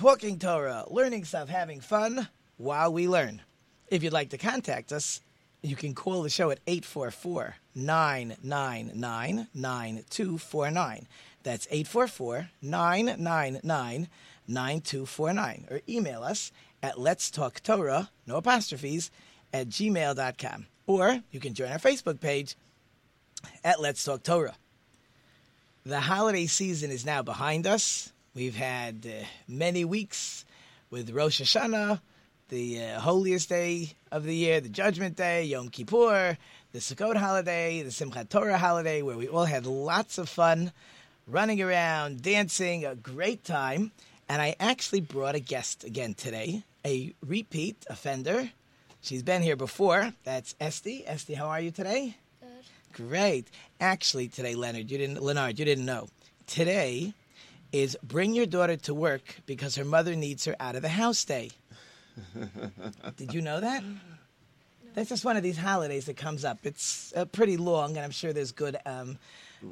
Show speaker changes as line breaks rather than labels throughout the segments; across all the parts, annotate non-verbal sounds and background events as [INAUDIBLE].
talking Torah, learning stuff, having fun while we learn. If you'd like to contact us, you can call the show at 844 999 9249. That's 844 999 9249. Or email us at Let's Talk Torah, no apostrophes, at gmail.com. Or you can join our Facebook page at Let's Talk Torah. The holiday season is now behind us. We've had uh, many weeks with Rosh Hashanah, the uh, holiest day of the year, the Judgment Day, Yom Kippur, the Sukkot holiday, the Simchat Torah holiday, where we all had lots of fun running around, dancing, a great time. And I actually brought a guest again today, a repeat offender. She's been here before. That's Esty. Esty, how are you today?
Good.
Great. Actually, today, Leonard, you didn't, Leonard, you didn't know. Today is Bring Your Daughter to Work because her mother needs her out of the house day. [LAUGHS] Did you know that? That's just one of these holidays that comes up. It's uh, pretty long, and I'm sure there's good um,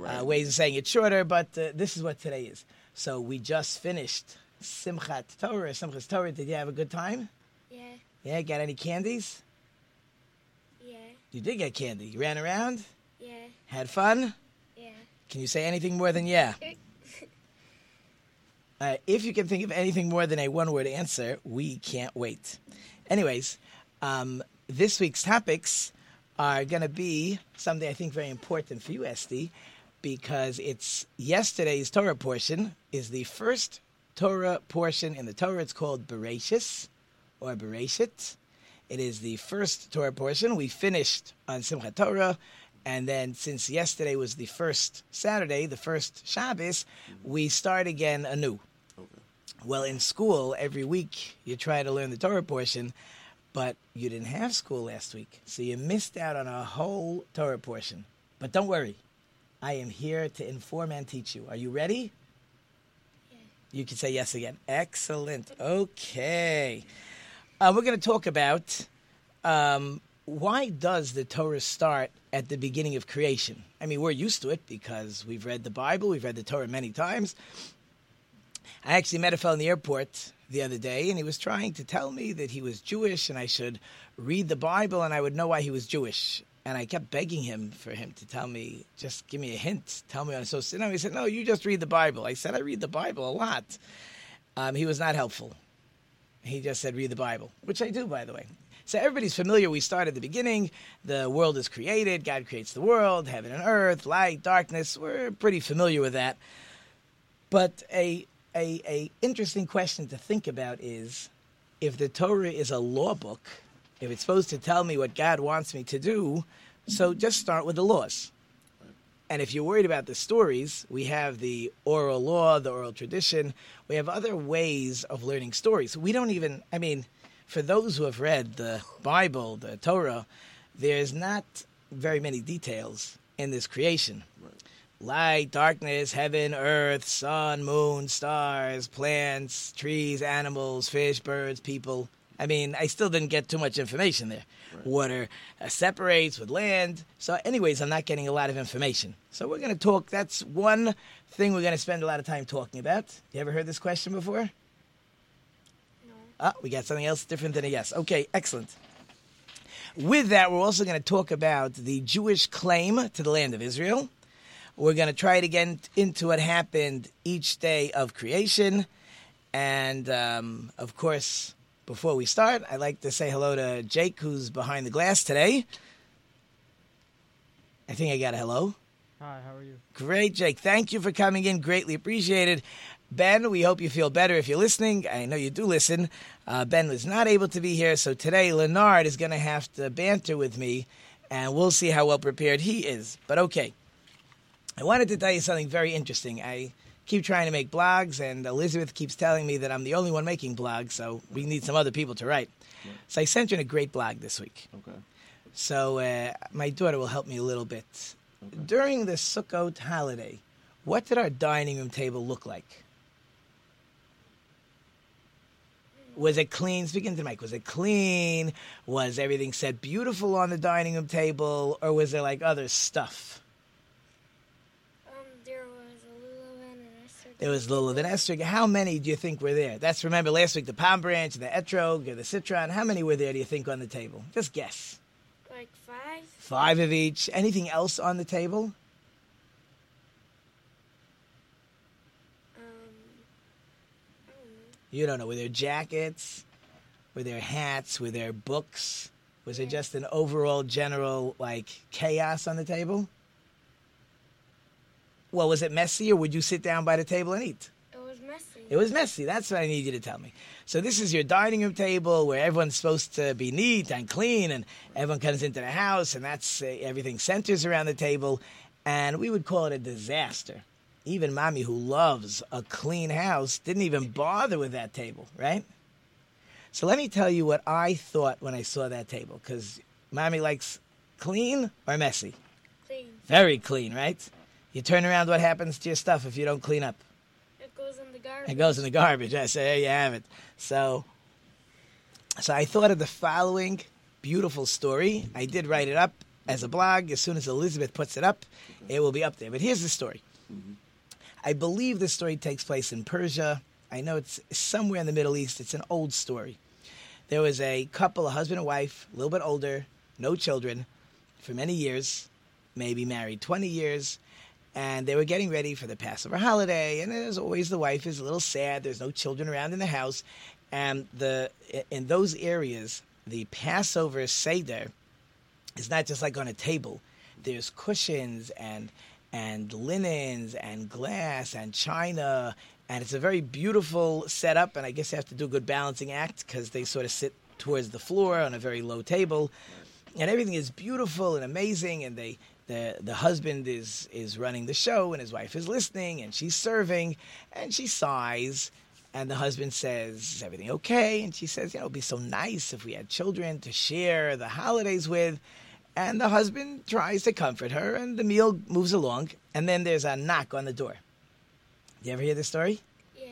uh, ways of saying it shorter, but uh, this is what today is. So we just finished Simchat Torah, Simchat Torah. Did you have a good time?
Yeah.
Yeah, got any candies?
Yeah.
You did get candy. You ran around?
Yeah.
Had fun?
Yeah.
Can you say anything more than yeah? Uh, if you can think of anything more than a one word answer, we can't wait. Anyways, um, this week's topics are going to be something I think very important for you, Esty, because it's yesterday's Torah portion is the first Torah portion in the Torah. It's called Bereshis or Bereshit. It is the first Torah portion. We finished on Simchat Torah, and then since yesterday was the first Saturday, the first Shabbos, we start again anew. Well, in school, every week you try to learn the Torah portion, but you didn't have school last week, so you missed out on a whole Torah portion. But don't worry, I am here to inform and teach you. Are you ready? You can say yes again. Excellent. Okay. Uh, we're going to talk about um, why does the Torah start at the beginning of creation? I mean, we're used to it because we've read the Bible, we've read the Torah many times. I actually met a fellow in the airport the other day, and he was trying to tell me that he was Jewish and I should read the Bible and I would know why he was Jewish. And I kept begging him for him to tell me, just give me a hint, tell me I'm so sinner. He said, No, you just read the Bible. I said, I read the Bible a lot. Um, he was not helpful. He just said, read the Bible, which I do, by the way. So everybody's familiar. We start at the beginning. The world is created. God creates the world, heaven and earth, light, darkness. We're pretty familiar with that. But a a, a interesting question to think about is if the Torah is a law book, if it's supposed to tell me what God wants me to do, so just start with the laws. And if you're worried about the stories, we have the oral law, the oral tradition. We have other ways of learning stories. We don't even, I mean, for those who have read the Bible, the Torah, there's not very many details in this creation light, darkness, heaven, earth, sun, moon, stars, plants, trees, animals, fish, birds, people. I mean, I still didn't get too much information there. Right. Water uh, separates with land. So, anyways, I'm not getting a lot of information. So, we're going to talk. That's one thing we're going to spend a lot of time talking about. You ever heard this question before?
No.
Ah, we got something else different than a yes. Okay, excellent. With that, we're also going to talk about the Jewish claim to the land of Israel we're going to try to get into what happened each day of creation. And um, of course, before we start, I'd like to say hello to Jake, who's behind the glass today. I think I got a hello.
Hi, how are you?
Great, Jake. Thank you for coming in. Greatly appreciated. Ben, we hope you feel better if you're listening. I know you do listen. Uh, ben was not able to be here, so today Leonard is going to have to banter with me, and we'll see how well prepared he is. But okay. I wanted to tell you something very interesting. I keep trying to make blogs, and Elizabeth keeps telling me that I'm the only one making blogs, so we need some other people to write. Yeah. So I sent her in a great blog this week.
Okay.
So uh, my daughter will help me a little bit. Okay. During the Sukkot holiday, what did our dining room table look like? Was it clean? Speaking to Mike, was it clean? Was everything set beautiful on the dining room table, or was there like other stuff? There was Lulav and Esrog. How many do you think were there? That's remember last week the palm branch, the etrog, the citron. How many were there? Do you think on the table? Just guess.
Like five?
Five of each. Anything else on the table?
Um, don't.
You don't know. Were there jackets? Were there hats? Were there books? Was it just an overall general like chaos on the table? Well, was it messy or would you sit down by the table and eat?
It was messy.
It was messy. That's what I need you to tell me. So this is your dining room table where everyone's supposed to be neat and clean, and everyone comes into the house, and that's uh, everything centers around the table, and we would call it a disaster. Even mommy, who loves a clean house, didn't even bother with that table, right? So let me tell you what I thought when I saw that table, because mommy likes clean or messy.
Clean.
Very clean, right? You turn around, what happens to your stuff if you don't clean up?
It goes in the garbage.
It goes in the garbage. I say, there you have it. So, so I thought of the following beautiful story. I did write it up as a blog. As soon as Elizabeth puts it up, it will be up there. But here's the story. I believe the story takes place in Persia. I know it's somewhere in the Middle East. It's an old story. There was a couple, a husband and wife, a little bit older, no children, for many years, maybe married 20 years, and they were getting ready for the Passover holiday. And as always, the wife is a little sad. There's no children around in the house, and the in those areas, the Passover seder is not just like on a table. There's cushions and and linens and glass and china, and it's a very beautiful setup. And I guess you have to do a good balancing act because they sort of sit towards the floor on a very low table, and everything is beautiful and amazing. And they the the husband is is running the show, and his wife is listening, and she's serving, and she sighs. And the husband says, Is everything okay? And she says, You know, it'd be so nice if we had children to share the holidays with. And the husband tries to comfort her, and the meal moves along. And then there's a knock on the door. Did you ever hear this story?
Yeah,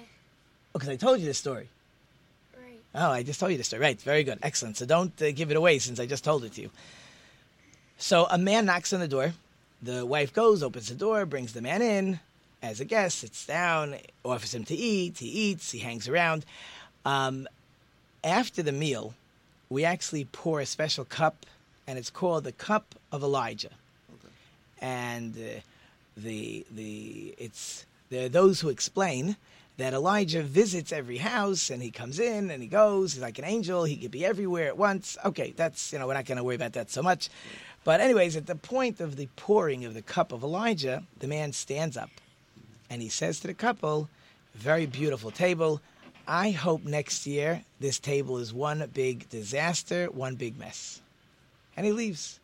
Because I told you this story.
right.
Oh, I just told you the story. Right, very good. Excellent. So don't uh, give it away since I just told it to you. So a man knocks on the door. The wife goes, opens the door, brings the man in as a guest, sits down, offers him to eat. He eats, he hangs around. Um, after the meal, we actually pour a special cup, and it's called the Cup of Elijah. And uh, the the it's there are those who explain that Elijah visits every house and he comes in and he goes. He's like an angel. He could be everywhere at once. Okay, that's you know we're not going to worry about that so much. But anyways, at the point of the pouring of the cup of Elijah, the man stands up and he says to the couple, "Very beautiful table. I hope next year this table is one big disaster, one big mess." And he leaves.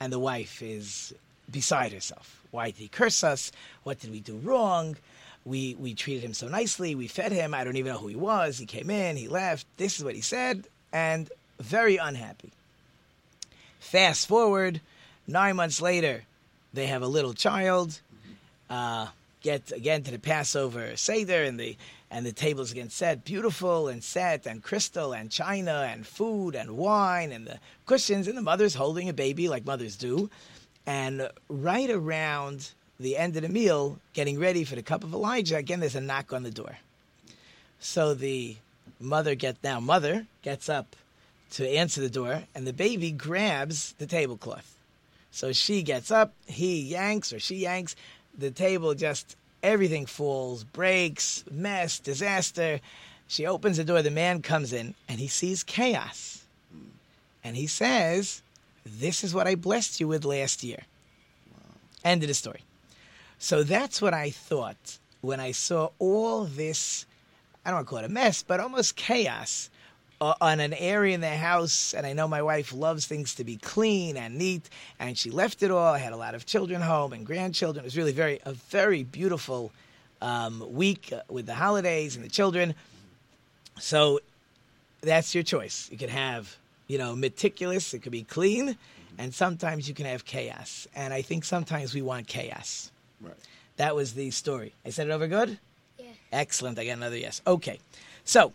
And the wife is beside herself. Why did he curse us? What did we do wrong? We we treated him so nicely. We fed him. I don't even know who he was. He came in. He left. This is what he said, and very unhappy. Fast forward, nine months later, they have a little child. Uh, get again to the Passover Seder, and the and the tables again set, beautiful and set, and crystal and china and food and wine and the cushions, and the mother's holding a baby like mothers do. And right around the end of the meal, getting ready for the cup of Elijah, again there's a knock on the door. So the mother gets now mother gets up to answer the door, and the baby grabs the tablecloth. So she gets up, he yanks or she yanks, the table just everything falls, breaks, mess, disaster. She opens the door, the man comes in, and he sees chaos. And he says, This is what I blessed you with last year. End of the story. So that's what I thought when I saw all this, I don't want to call it a mess, but almost chaos uh, on an area in the house. And I know my wife loves things to be clean and neat, and she left it all. I had a lot of children home and grandchildren. It was really very a very beautiful um, week uh, with the holidays and the children. So that's your choice. You can have, you know, meticulous. It could be clean, and sometimes you can have chaos. And I think sometimes we want chaos.
Right.
That was the story. I said it over good.
Yeah.
Excellent. I got another yes. Okay. So,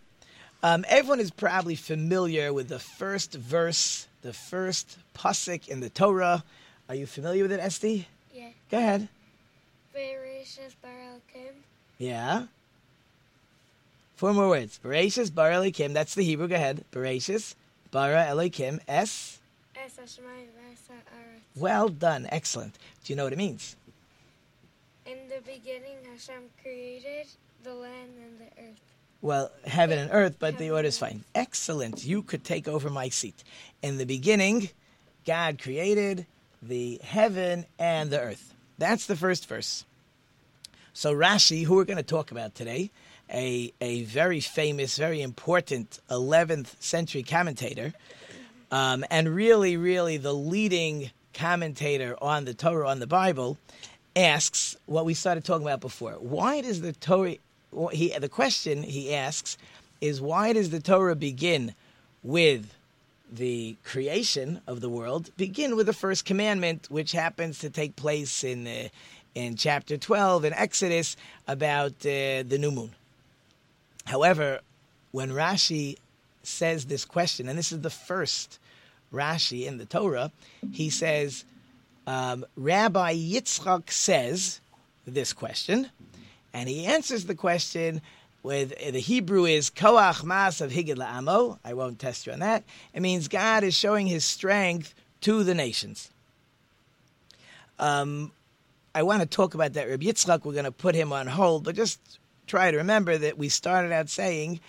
um, everyone is probably familiar with the first verse, the first pasuk in the Torah. Are you familiar with it, Esty?
Yeah.
Go ahead.
Bereshis Bar Elkim.
Yeah. Four more words. Bereshis bara Elohim. That's the Hebrew. Go ahead. Bereshis bara Elohim. S.
V'es.
Well done. Excellent. Do you know what it means?
In the beginning, Hashem created the land and the earth.
Well, heaven and earth, but the order
is
fine. Excellent. You could take over my seat. In the beginning, God created the heaven and the earth. That's the first verse. So Rashi, who we're going to talk about today, a, a very famous, very important 11th century commentator, um, and really, really the leading commentator on the Torah, on the Bible, asks what we started talking about before. Why does the Torah, he, the question he asks is why does the Torah begin with the creation of the world, begin with the first commandment, which happens to take place in, uh, in chapter 12 in Exodus about uh, the new moon. However, when Rashi says this question, and this is the first Rashi in the Torah, he says, um, Rabbi Yitzchak says this question, and he answers the question with the Hebrew is Koach Ma'asav Higid La'amo. I won't test you on that. It means God is showing his strength to the nations. Um, I want to talk about that Rabbi Yitzchak. We're going to put him on hold, but just try to remember that we started out saying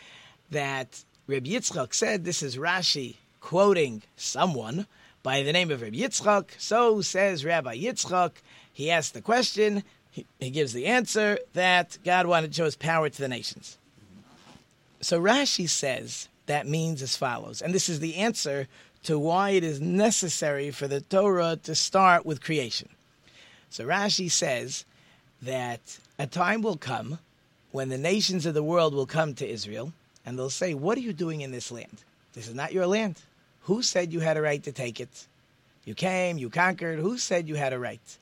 that Rabbi Yitzchak said this is Rashi quoting someone by the name of Rabbi Yitzchak. So says Rabbi Yitzchak. He asked the question. He, gives the answer that God wanted to show his power to the nations. So Rashi says that means as follows, and this is the answer to why it is necessary for the Torah to start with creation. So Rashi says that a time will come when the nations of the world will come to Israel and they'll say, What are you doing in this land? This is not your land. Who said you had a right to take it? You came, you conquered. Who said you had a right?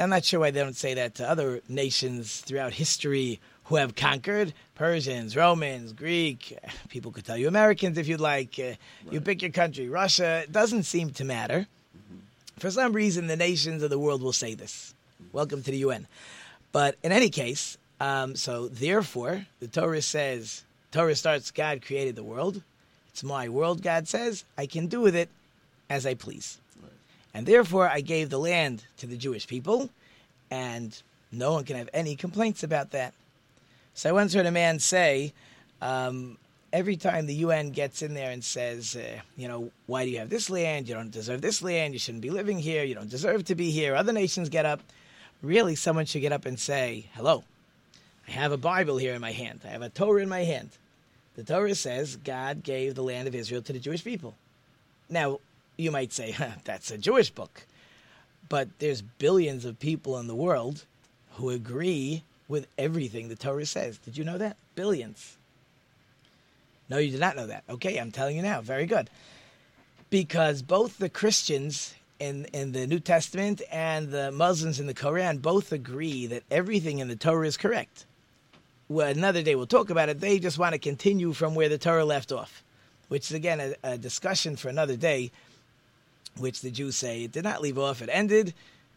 I'm not sure why they don't say that to other nations throughout history who have conquered Persians, Romans, Greek. People could tell you Americans if you'd like. Uh, You pick your country. Russia. It doesn't seem to matter. For some reason, the nations of the world will say this. Welcome to the UN. But in any case, um, so therefore, the Torah says, Torah starts, God created the world. It's my world, God says. I can do with it as I please. And therefore, I gave the land to the Jewish people, and no one can have any complaints about that. So I once heard a man say, um, every time the UN gets in there and says, uh, you know, why do you have this land? You don't deserve this land. You shouldn't be living here. You don't deserve to be here. Other nations get up. Really, someone should get up and say, hello, I have a Bible here in my hand. I have a Torah in my hand. The Torah says God gave the land of Israel to the Jewish people. Now, you might say, [LAUGHS] that's a Jewish book. But there's billions of people in the world who agree with everything the Torah says. Did you know that? Billions. No, you did not know that. Okay, I'm telling you now. Very good. Because both the Christians in, in the New Testament and the Muslims in the Quran both agree that everything in the Torah is correct. Well, another day we'll talk about it. They just want to continue from where the Torah left off, which is again a, a discussion for another day, which the Jews say it did not leave off, it ended.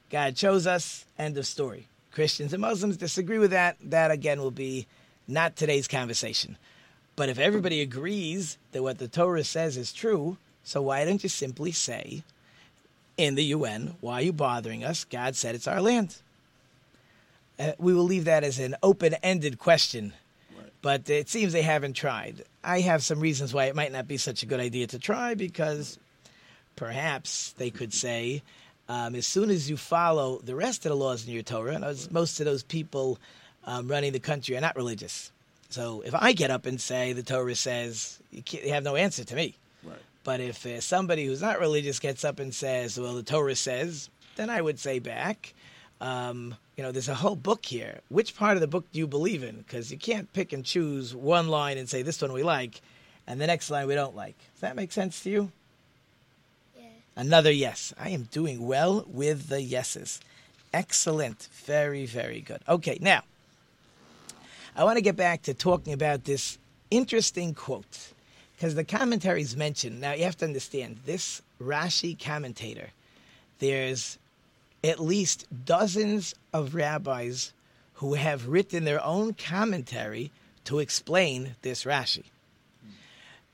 God chose us, end of story. Christians and Muslims disagree with that. That again will be not today's conversation. But if everybody agrees that what the Torah says is true, so why don't you simply say in the UN, why are you bothering us? God said it's our land. Uh, we will leave that as an open ended question, but it seems they haven't tried. I have some reasons why it might not be such a good idea to try because perhaps they could say, um, as soon as you follow the rest of the laws in your Torah, and most of those people um, running the country are not religious. So if I get up and say the Torah says, you, you have no answer to me.
Right.
But if uh, somebody who's not religious gets up and says, well, the Torah says, then I would say back, um, you know, there's a whole book here. Which part of the book do you believe in? Because you can't pick and choose one line and say this one we like, and the next line we don't like. Does that make sense to you? Another yes. I am doing well with the yeses. Excellent. Very, very good. Okay, now, I want to get back to talking about this interesting quote because the commentaries mention. Now, you have to understand this Rashi commentator, there's at least dozens of rabbis who have written their own commentary to explain this Rashi.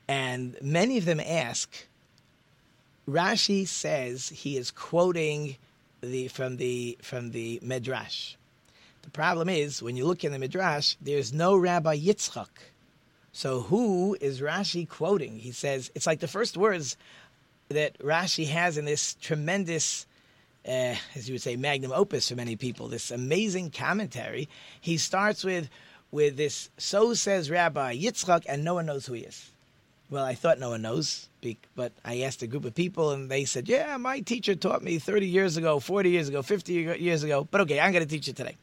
And many of them ask, Rashi says he is quoting the from the from the Midrash. The problem is when you look in the Midrash, there's no Rabbi Yitzchak. So who is Rashi quoting? He says it's like the first words that Rashi has in this tremendous, uh, as you would say, magnum opus for many people. This amazing commentary. He starts with with this. So says Rabbi Yitzchak, and no one knows who he is. Well, I thought no one knows, but I asked a group of people, and they said, "Yeah, my teacher taught me 30 years ago, 40 years ago, 50 years ago." But okay, I'm going to teach you today.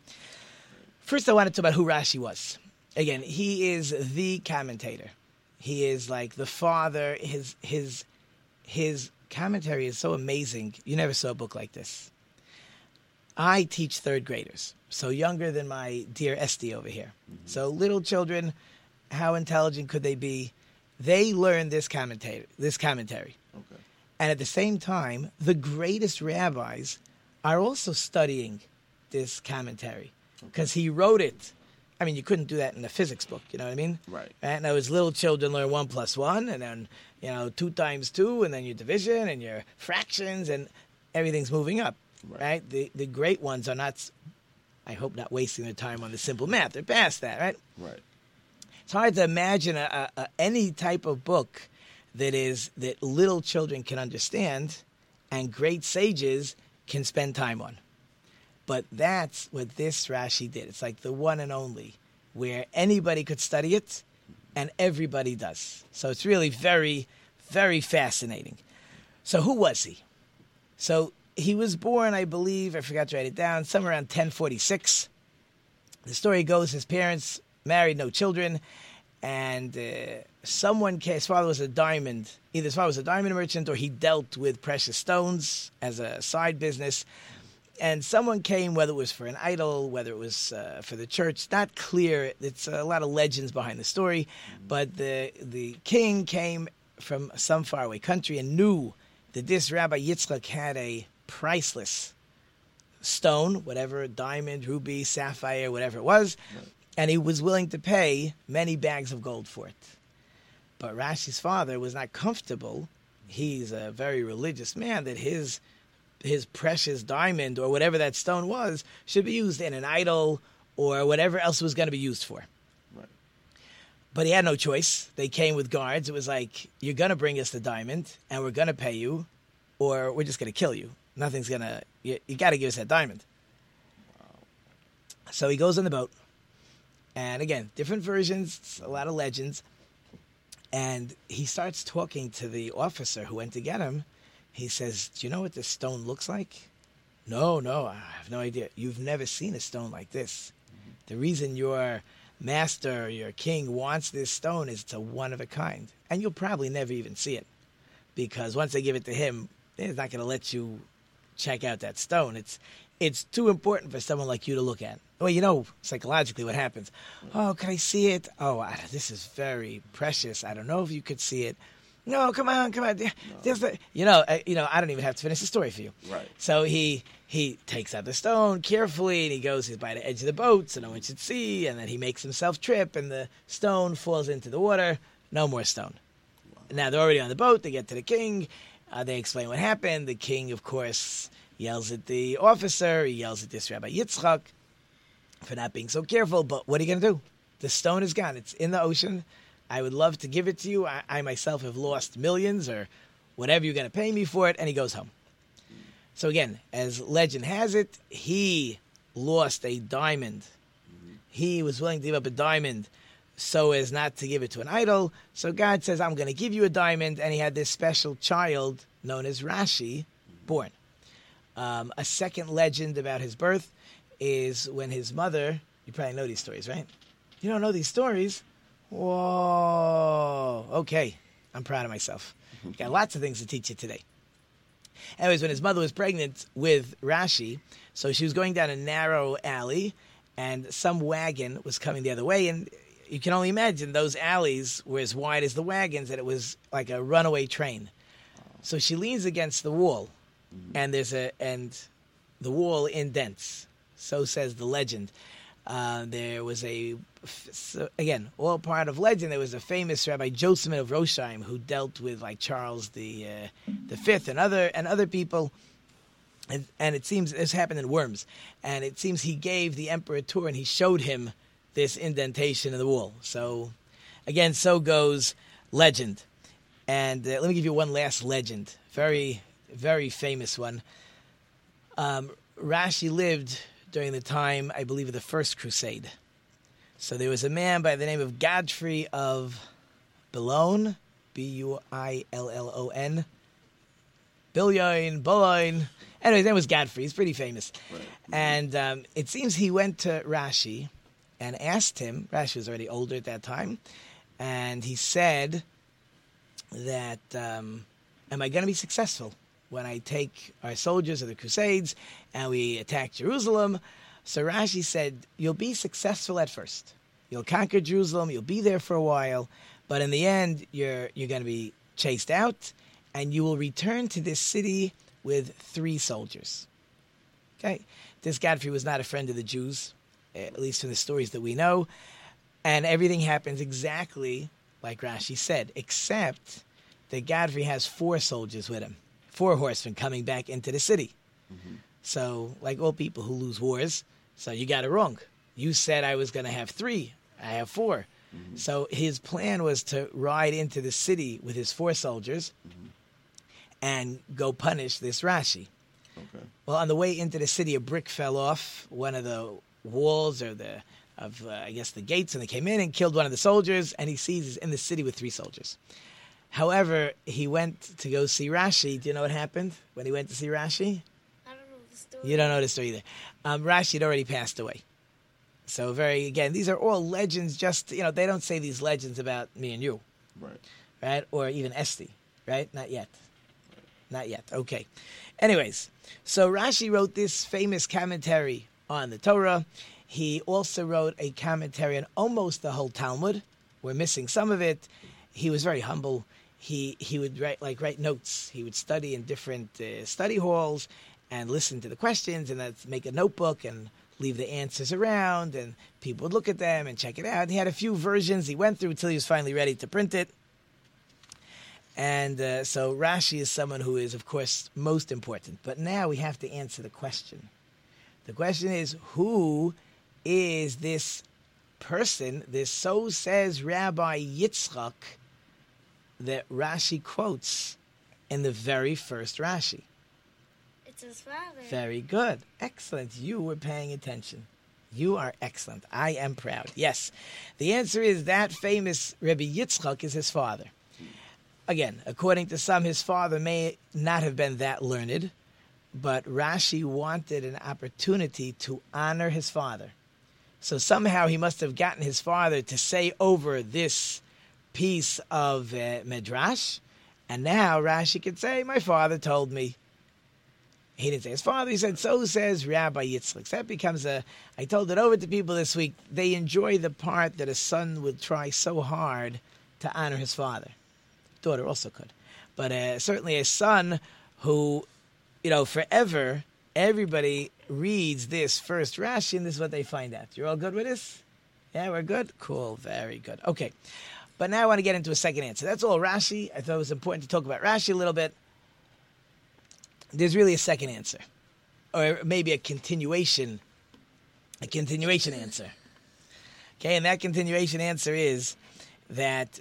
First, I want to talk about who Rashi was. Again, he is the commentator. He is like the father. His his his commentary is so amazing. You never saw a book like this. I teach third graders, so younger than my dear Esty over here. Mm-hmm. So little children, how intelligent could they be? They learn this commentary. This commentary, okay. and at the same time, the greatest rabbis are also studying this commentary because okay. he wrote it. I mean, you couldn't do that in a physics book. You know what I mean?
Right.
And now, as little children learn one plus one, and then you know two times two, and then your division and your fractions, and everything's moving up. Right. right? The the great ones are not. I hope not wasting their time on the simple math. They're past that, right?
Right.
It's hard to imagine a, a, any type of book that is that little children can understand, and great sages can spend time on. But that's what this Rashi did. It's like the one and only, where anybody could study it, and everybody does. So it's really very, very fascinating. So who was he? So he was born, I believe, I forgot to write it down, somewhere around 1046. The story goes his parents married, no children, and uh, someone his father was a diamond, either his father was a diamond merchant or he dealt with precious stones as a side business. And someone came, whether it was for an idol, whether it was uh, for the church, not clear. It's a lot of legends behind the story, but the the king came from some faraway country and knew that this Rabbi Yitzchak had a priceless stone, whatever, diamond, ruby, sapphire, whatever it was. And he was willing to pay many bags of gold for it. But Rashi's father was not comfortable. He's a very religious man that his his precious diamond or whatever that stone was should be used in an idol or whatever else was going to be used for. Right. But he had no choice. They came with guards. It was like, you're going to bring us the diamond and we're going to pay you or we're just going to kill you. Nothing's going to, you, you got to give us that diamond. Wow. So he goes on the boat. And again, different versions, a lot of legends. And he starts talking to the officer who went to get him he says, Do you know what this stone looks like? No, no, I have no idea. You've never seen a stone like this. The reason your master, your king, wants this stone is it's a one of a kind. And you'll probably never even see it. Because once they give it to him, he's not going to let you check out that stone. It's it's too important for someone like you to look at. Well, you know psychologically what happens. Oh, can I see it? Oh, I, this is very precious. I don't know if you could see it. No, come on, come on. No. You know, I, you know, I don't even have to finish the story for you.
Right.
So he he takes out the stone carefully, and he goes. He's by the edge of the boat, so no one should see. And then he makes himself trip, and the stone falls into the water. No more stone. Wow. Now they're already on the boat. They get to the king. Uh, they explain what happened. The king, of course, yells at the officer. He yells at this Rabbi Yitzchak for not being so careful. But what are you going to do? The stone is gone. It's in the ocean. I would love to give it to you. I, I myself have lost millions or whatever you're going to pay me for it. And he goes home. So again, as legend has it, he lost a diamond. He was willing to give up a diamond so as not to give it to an idol. So God says, I'm going to give you a diamond. And he had this special child known as Rashi born. Um, a second legend about his birth is when his mother, you probably know these stories, right? You don't know these stories? Whoa. Okay. I'm proud of myself. Got lots of things to teach you today. Anyways, when his mother was pregnant with Rashi, so she was going down a narrow alley, and some wagon was coming the other way, and you can only imagine those alleys were as wide as the wagons, that it was like a runaway train. So she leans against the wall, and there's a and the wall indents. So says the legend. Uh, there was a, so again, all part of legend. There was a famous Rabbi Joseph of Rosheim who dealt with like Charles the uh, the Fifth and other and other people. And, and it seems this happened in Worms, and it seems he gave the emperor a tour and he showed him this indentation in the wall. So, again, so goes legend. And uh, let me give you one last legend, very very famous one. Um, Rashi lived during the time, I believe, of the First Crusade. So there was a man by the name of Godfrey of Boulogne, B U I L L O N. Boulogne, Boulogne. Anyway, his name was Godfrey. He's pretty famous.
Right.
And um, it seems he went to Rashi and asked him, Rashi was already older at that time, and he said that, um, Am I going to be successful? When I take our soldiers of the Crusades and we attack Jerusalem. So Rashi said, You'll be successful at first. You'll conquer Jerusalem, you'll be there for a while, but in the end, you're, you're going to be chased out, and you will return to this city with three soldiers. Okay? This Godfrey was not a friend of the Jews, at least from the stories that we know, and everything happens exactly like Rashi said, except that Godfrey has four soldiers with him four horsemen coming back into the city. Mm-hmm. So, like all people who lose wars, so you got it wrong. You said I was going to have three. I have 4 mm-hmm. So his plan was to ride into the city with his four soldiers mm-hmm. and go punish this Rashi. Okay. Well, on the way into the city, a brick fell off one of the walls or the of uh, I guess the gates, and they came in and killed one of the soldiers. And he sees he's in the city with three soldiers. However, he went to go see Rashi. Do you know what happened when he went to see Rashi?
I don't know the story.
You don't know the story either. Um, Rashi had already passed away. So very again, these are all legends. Just you know, they don't say these legends about me and you,
right?
Right, or even Esty, right? Not yet, right. not yet. Okay. Anyways, so Rashi wrote this famous commentary on the Torah. He also wrote a commentary on almost the whole Talmud. We're missing some of it. He was very humble he he would write like write notes. He would study in different uh, study halls and listen to the questions, and make a notebook and leave the answers around, and people would look at them and check it out. He had a few versions he went through until he was finally ready to print it. And uh, so Rashi is someone who is, of course, most important. But now we have to answer the question. The question is, who is this person? This so says Rabbi Yitzchak that Rashi quotes in the very first Rashi.
It's his father.
Very good. Excellent. You were paying attention. You are excellent. I am proud. Yes. The answer is that famous Rabbi Yitzchak is his father. Again, according to some, his father may not have been that learned, but Rashi wanted an opportunity to honor his father. So somehow he must have gotten his father to say over this piece of uh, Midrash, and now Rashi could say, My father told me. He didn't say his father, he said, So says Rabbi Yitzchak. That becomes a. I told it over to people this week. They enjoy the part that a son would try so hard to honor his father. Daughter also could. But uh, certainly a son who, you know, forever, everybody reads this first Rashi, and this is what they find out. You're all good with this? Yeah, we're good? Cool, very good. Okay. But now I want to get into a second answer. That's all Rashi. I thought it was important to talk about Rashi a little bit. There's really a second answer, or maybe a continuation, a continuation answer. Okay, and that continuation answer is that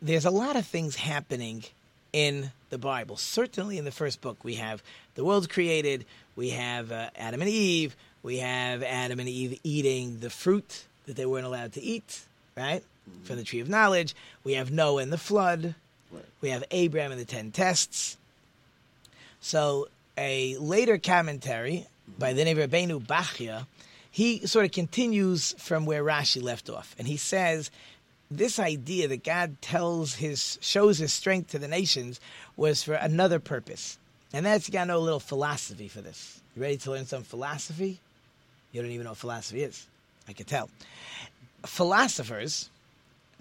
there's a lot of things happening in the Bible. Certainly in the first book, we have the world created, we have uh, Adam and Eve, we have Adam and Eve eating the fruit that they weren't allowed to eat, right? From the tree of knowledge. We have Noah and the flood. Right. We have Abraham and the ten tests. So a later commentary by the name of Rabbeinu Bachya, he sort of continues from where Rashi left off, and he says this idea that God tells his shows his strength to the nations was for another purpose, and that's you got know a little philosophy for this. You ready to learn some philosophy? You don't even know what philosophy is. I can tell. Philosophers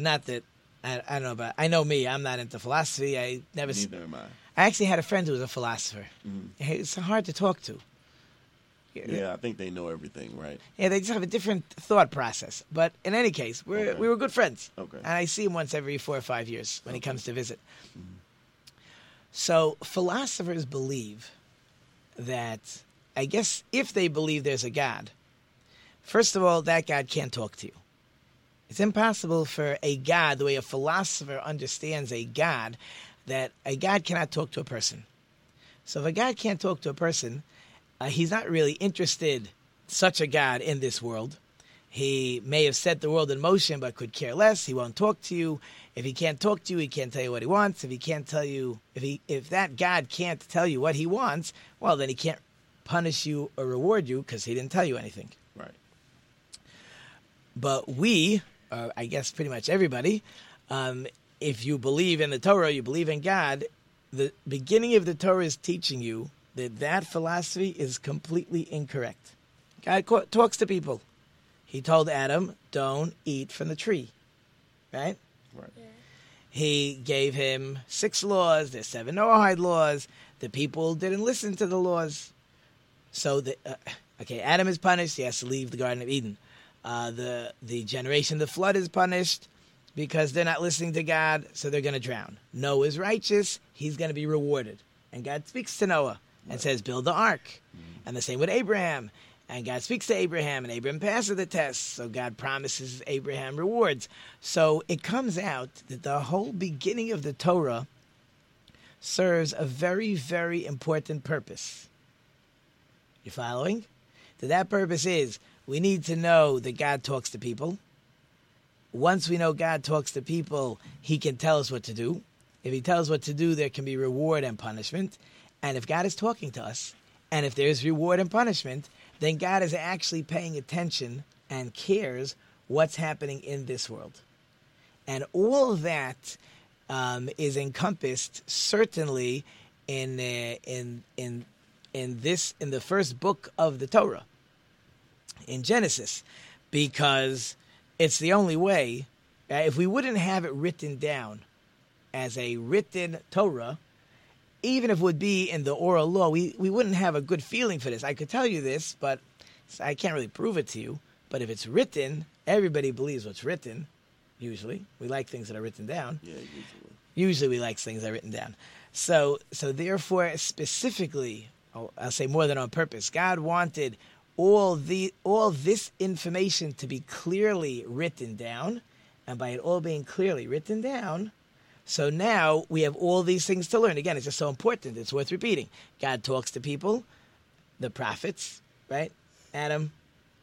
not that I, I don't know about. I know me. I'm not into philosophy. I never.
Neither am I.
I actually had a friend who was a philosopher. Mm-hmm. It's hard to talk to.
Yeah, I think they know everything, right?
Yeah, they just have a different thought process. But in any case, we're
Okay.
we were good friends.
Okay.
And I see him once every four or five years when he comes to visit.
Mm-hmm.
So philosophers believe that I guess if they believe there's a God, first of all, that God can't talk to you. It's impossible for a God, the way a philosopher understands a God, that a God cannot talk to a person. So if a God can't talk to a person, uh, he's not really interested, such a God, in this world. He may have set the world in motion, but could care less. He won't talk to you. If he can't talk to you, he can't tell you what he wants. If he can't tell you, if he, if that God can't tell you what he wants, well, then he can't punish you or reward you because he didn't tell you anything.
Right.
But we, uh, I guess pretty much everybody, um, if you believe in the Torah, you believe in God, the beginning of the Torah is teaching you that that philosophy is completely incorrect. God co- talks to people. He told Adam, don't eat from the tree, right?
Right.
Yeah.
He gave him six laws. There's seven Noahide laws. The people didn't listen to the laws. So, the, uh, okay, Adam is punished. He has to leave the Garden of Eden. Uh, the the generation of the flood is punished because they're not listening to God, so they're going to drown. Noah is righteous. He's going to be rewarded. And God speaks to Noah and says, build the ark. And the same with Abraham. And God speaks to Abraham, and Abraham passes the test. So God promises Abraham rewards. So it comes out that the whole beginning of the Torah serves a very, very important purpose. You following? That that purpose is we need to know that God talks to people. Once we know God talks to people, He can tell us what to do. If He tells what to do, there can be reward and punishment. And if God is talking to us, and if there's reward and punishment, then God is actually paying attention and cares what's happening in this world. And all that um, is encompassed certainly in uh, in in in this in the first book of the Torah in Genesis, because it's the only way. Uh, if we wouldn't have it written down as a written Torah, even if it would be in the oral law, we, we wouldn't have a good feeling for this. I could tell you this, but I can't really prove it to you. But if it's written, everybody believes what's written. Usually, we like things that are written down.
Yeah, usually.
Usually, we like things that are written down. So, so therefore, specifically, oh, I'll say more than on purpose, God wanted all the all this information to be clearly written down, and by it all being clearly written down, so now we have all these things to learn. Again, it's just so important. It's worth repeating. God talks to people, the prophets, right? Adam,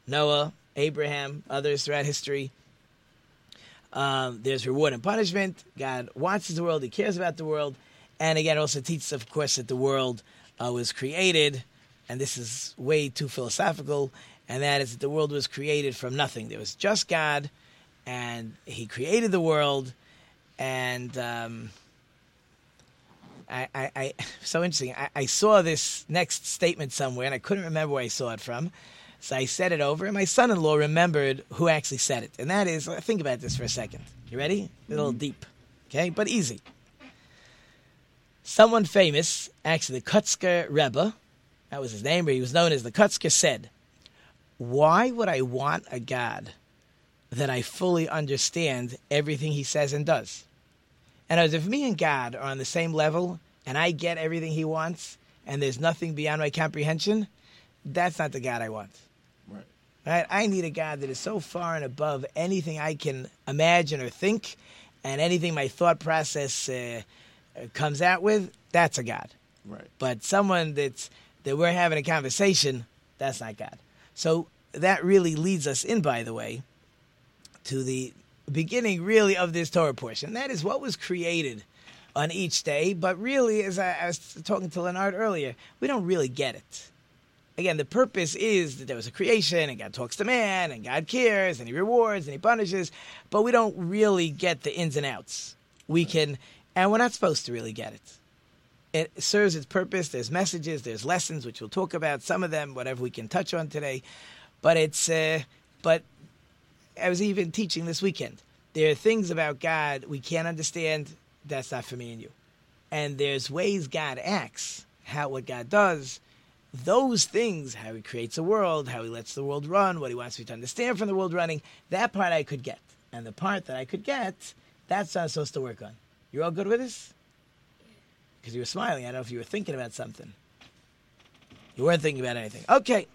Noah, Abraham, others throughout history. Um, there's reward and punishment. God watches the world. He cares about the world. And again, also teaches, of course, that the world uh, was created, and this is way too philosophical, and that is that the world was created from nothing. There was just God, and He created the world, and um, I, I, I [LAUGHS] so interesting. I, I saw this next statement somewhere, and I couldn't remember where I saw it from. So I said it over, and my son-in-law remembered who actually said it, and that is. Think about this for a second. You ready? A little deep, okay, but easy. Someone famous, actually the Kotzker Rebbe, that was his name, but he was known as the Kotzker, said, "Why would I want a God that I fully understand everything He says and does?" And as if me and God are on the same level, and I get everything He wants, and there's nothing beyond my comprehension, that's not the God I want.
Right.
Right? I need a God that is so far and above anything I can imagine or think, and anything my thought process uh, uh, comes out with. That's a God.
Right.
But someone that's that we're having a conversation, that's not God. So that really leads us in, by the way, to the beginning, really, of this Torah portion. That is what was created on each day. But really, as I, I was talking to Leonard earlier, we don't really get it again, the purpose is that there was a creation and God talks to man and God cares and he rewards and he punishes, but we don't really get the ins and outs. We can, and we're not supposed to really get it. It serves its purpose. There's messages, there's lessons, which we'll talk about, some of them, whatever we can touch on today. But it's, uh, but I was even teaching this weekend. There are things about God we can't understand. That's not for me and you. And there's ways God acts, how what God does, those things, how he creates a world, how he lets the world run, what he wants me to understand from the world running, that part I could get. And the part that I could get, that's what I'm supposed to work on. You're all good with this? Because you were smiling. I don't know if you were thinking about something. You weren't thinking about anything. Okay.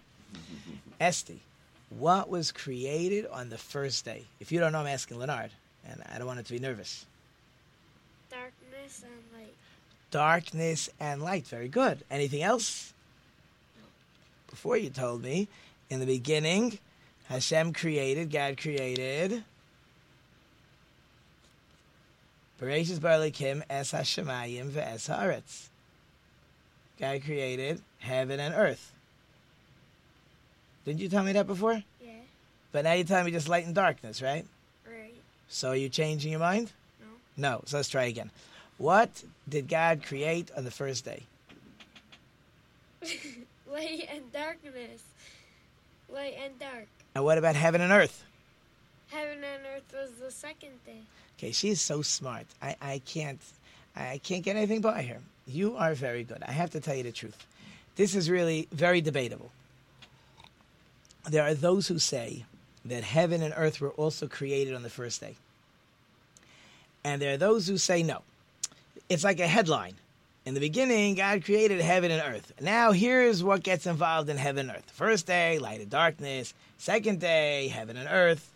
Esty, what was created on the first day? If you don't know, I'm asking Leonard, and I don't want it to be nervous.
Darkness and light.
Darkness and light. Very good. Anything else? Before you told me, in the beginning, Hashem created, God created. Bereshis Bara Elokim es Hashemayim ve'es haaretz. God created heaven and earth. Didn't you tell me that before?
Yeah.
But now you're telling me just light and darkness, right?
Right.
So are you changing your mind?
No.
No. So let's try again. What did God create on the first day? [LAUGHS]
light and darkness. Light and dark.
And what about heaven and earth?
Heaven and earth was the second day.
Okay, she's so smart. I, I can't I can't get anything by her. You are very good. I have to tell you the truth. This is really very debatable. There are those who say that heaven and earth were also created on the first day. And there are those who say no. It's like a headline. In the beginning, God created heaven and earth. Now, here's what gets involved in heaven and earth. First day, light and darkness. Second day, heaven and earth.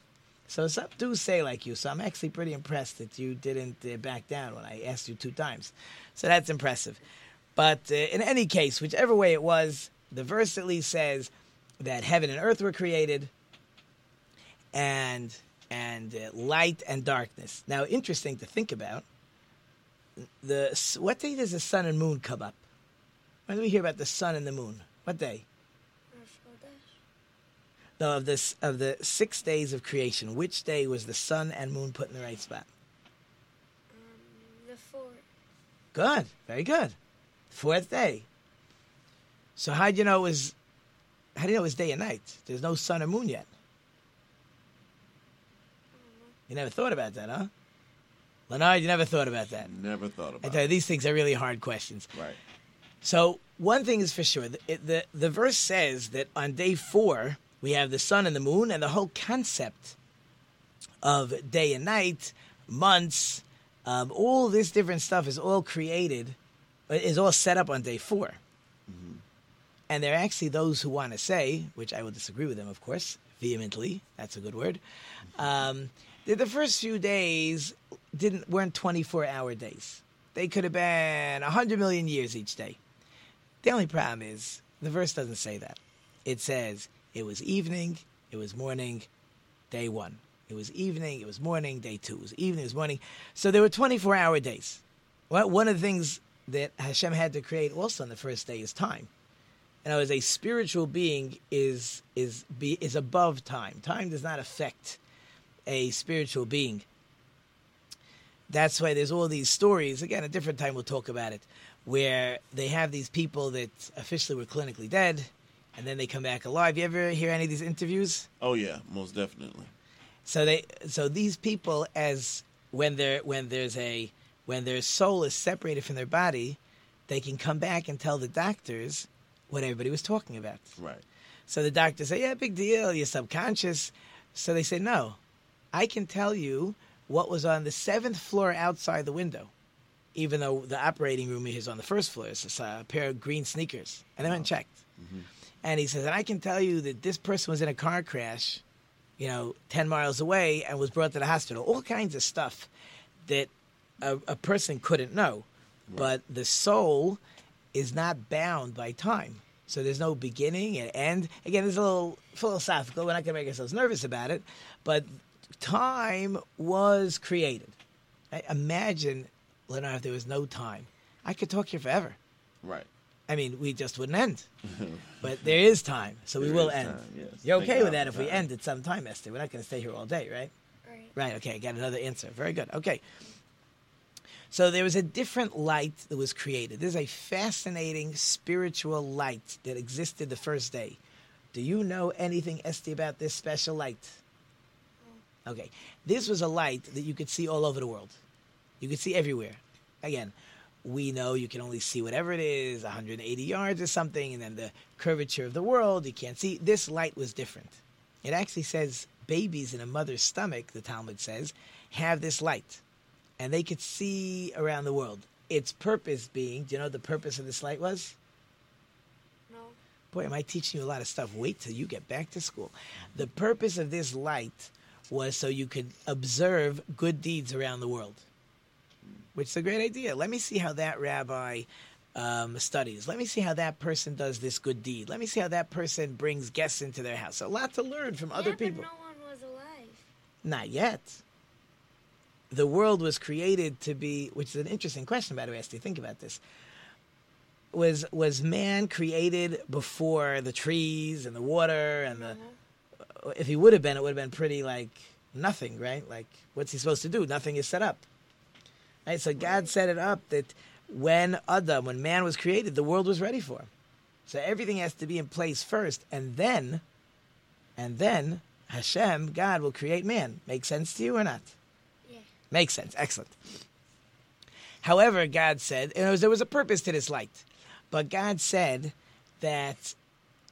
So some do say like you. So I'm actually pretty impressed that you didn't uh, back down when I asked you two times. So that's impressive. But uh, in any case, whichever way it was, the verse at least says that heaven and earth were created, and and uh, light and darkness. Now, interesting to think about. The what day does the sun and moon come up? When do we hear about the sun and the moon? What day?
Rosh
No, of this of the six days of creation, which day was the sun and moon put in the right spot?
Um, the fourth.
Good, very good. Fourth day. So how'd you know it was? How do you know it was day and night? There's no sun or moon yet. You never thought about that, huh? Leonard, you never thought about that.
Never thought
I
about
tell you,
it.
these things are really hard questions.
Right.
So one thing is for sure: the, the the verse says that on day four we have the sun and the moon, and the whole concept of day and night, months, um, all this different stuff is all created, is all set up on day 4 And there are actually those who want to say, which I will disagree with them, of course, vehemently. That's a good word. Um, that the first few days didn't weren't 24 hour days. They could have been 100 million years each day. The only problem is the verse doesn't say that. It says it was evening, it was morning, day one. It was evening, it was morning, day two. It was evening, it was morning. So there were 24 hour days. Well, one of the things that Hashem had to create also on the first day is time. And as a spiritual being is is be, is above time. Time does not affect a spiritual being. That's why there's all these stories. Again, a different time we'll talk about it, where they have these people that officially were clinically dead, and then they come back alive. You ever hear any of these interviews?
Oh yeah, most definitely.
So they so these people as when they're when there's a when their soul is separated from their body, they can come back and tell the doctors what everybody was talking about.
Right.
So the doctors say, "Yeah, big deal. You're subconscious." So they say, "No, I can tell you what was on the seventh floor outside the window, even though the operating room is on the first floor. It's a pair of green sneakers." And they went and checked. Mm-hmm. And he says, "And I can tell you that this person was in a car crash, you know, ten miles away, and was brought to the hospital. All kinds of stuff that a, a person couldn't know, but the soul." is not bound by time. So there's no beginning and end. Again, it's a little philosophical. We're not going to make ourselves nervous about it. But time was created. Right? Imagine, Leonard, if there was no time. I could talk here forever.
Right.
I mean, we just wouldn't end. [LAUGHS] but there is time, so we will end.
time, yes.
You're
Thank
okay
God
with that
for
if we end at some time, Esther? We're not going to stay here all day, right?
Right.
Right. Okay. I got another answer. Very good. Okay. So there was a different light that was created. There's a fascinating spiritual light that existed the first day. Do you know anything, Esty, about this special light? Okay. This was a light that you could see all over the world. You could see everywhere. Again, we know you can only see whatever it is, 180 yards or something, and then the curvature of the world, you can't see. This light was different. It actually says babies in a mother's stomach, the Talmud says, have this light, and they could see around the world. Its purpose being, do you know what the purpose of this light was?
No.
Boy, am I teaching you a lot of stuff. Wait till you get back to school. The purpose of this light was so you could observe good deeds around the world, which is a great idea. Let me see how that rabbi um, studies. Let me see how that person does this good deed. Let me see how that person brings guests into their house. A lot to learn from other
yeah,
people.
No one was alive.
Not yet. The world was created to be, which is an interesting question, by the way, Esty. Think about this. Was was man created before the trees and the water and the? If he would have been, it would have been pretty like nothing, right? Like what's he supposed to do? Nothing is set up. Right. So God set it up that when Adam, when man was created, the world was ready for him. So everything has to be in place first, and then, and then Hashem, God, will create man. Make sense to you or not?
Yeah.
Makes sense. Excellent. However, God said, know, there was a purpose to this light. But God said that,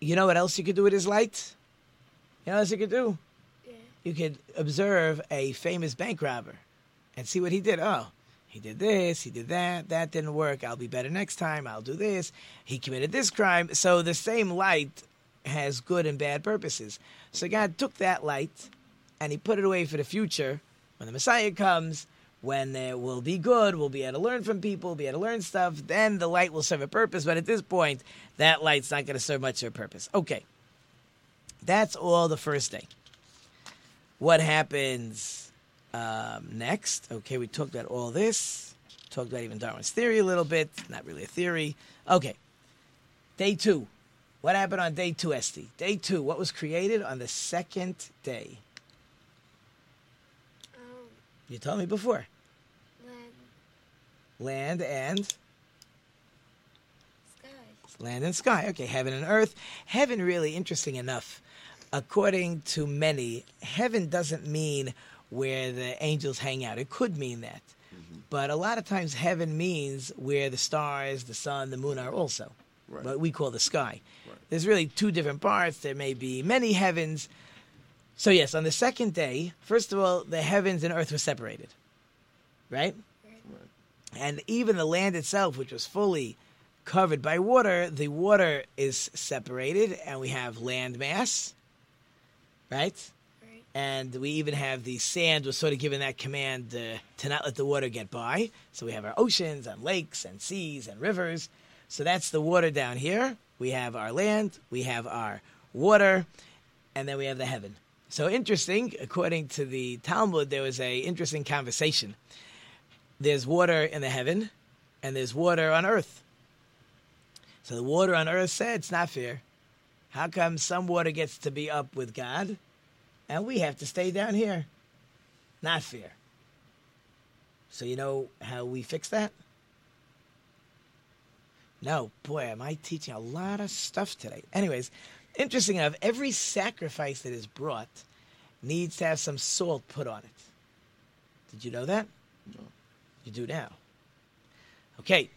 you know what else you could do with his light? You know what else you could do?
Yeah.
You could observe a famous bank robber and see what he did. Oh, he did this, he did that, that didn't work. I'll be better next time. I'll do this. He committed this crime. So the same light has good and bad purposes. So God took that light and he put it away for the future when the Messiah comes, when uh, we'll be good, we'll be able to learn from people, be able to learn stuff, then the light will serve a purpose. But at this point, that light's not going to serve much of a purpose. Okay. That's all the first day. What happens um, next? Okay, we talked about all this. Talked about even Darwin's theory a little bit. Not really a theory. Okay. Day two. What happened on day two, Esty? Day two. What was created on the second day?
Um,
You told me before.
land,
Land and
sky.
land and sky. Okay, heaven and earth. Heaven, really interesting enough. According to many, heaven doesn't mean where the angels hang out. It could mean that. Mm-hmm. But a lot of times, heaven means where the stars, the sun, the moon are also.
Right.
What we call the sky.
Right.
There's really two different parts. There may be many heavens. So, yes, on the second day, first of all, the heavens and earth were separated. Right? And even the land itself, which was fully covered by water, the water is separated, and we have land mass, right? And we even have the sand was sort of given that command uh, to not let the water get by. So we have our oceans and lakes and seas and rivers. So that's the water down here. We have our land, we have our water, and then we have the heaven. So interesting, according to the Talmud, there was a interesting conversation. There's water in the heaven, and there's water on earth. So the water on earth said it's not fair. How come some water gets to be up with God, and we have to stay down here? Not fair. So you know how we fix that? No, boy, am I teaching a lot of stuff today. Anyways, interesting enough, every sacrifice that is brought needs to have some salt put on it. Did you know that?
No.
You do now. Okay,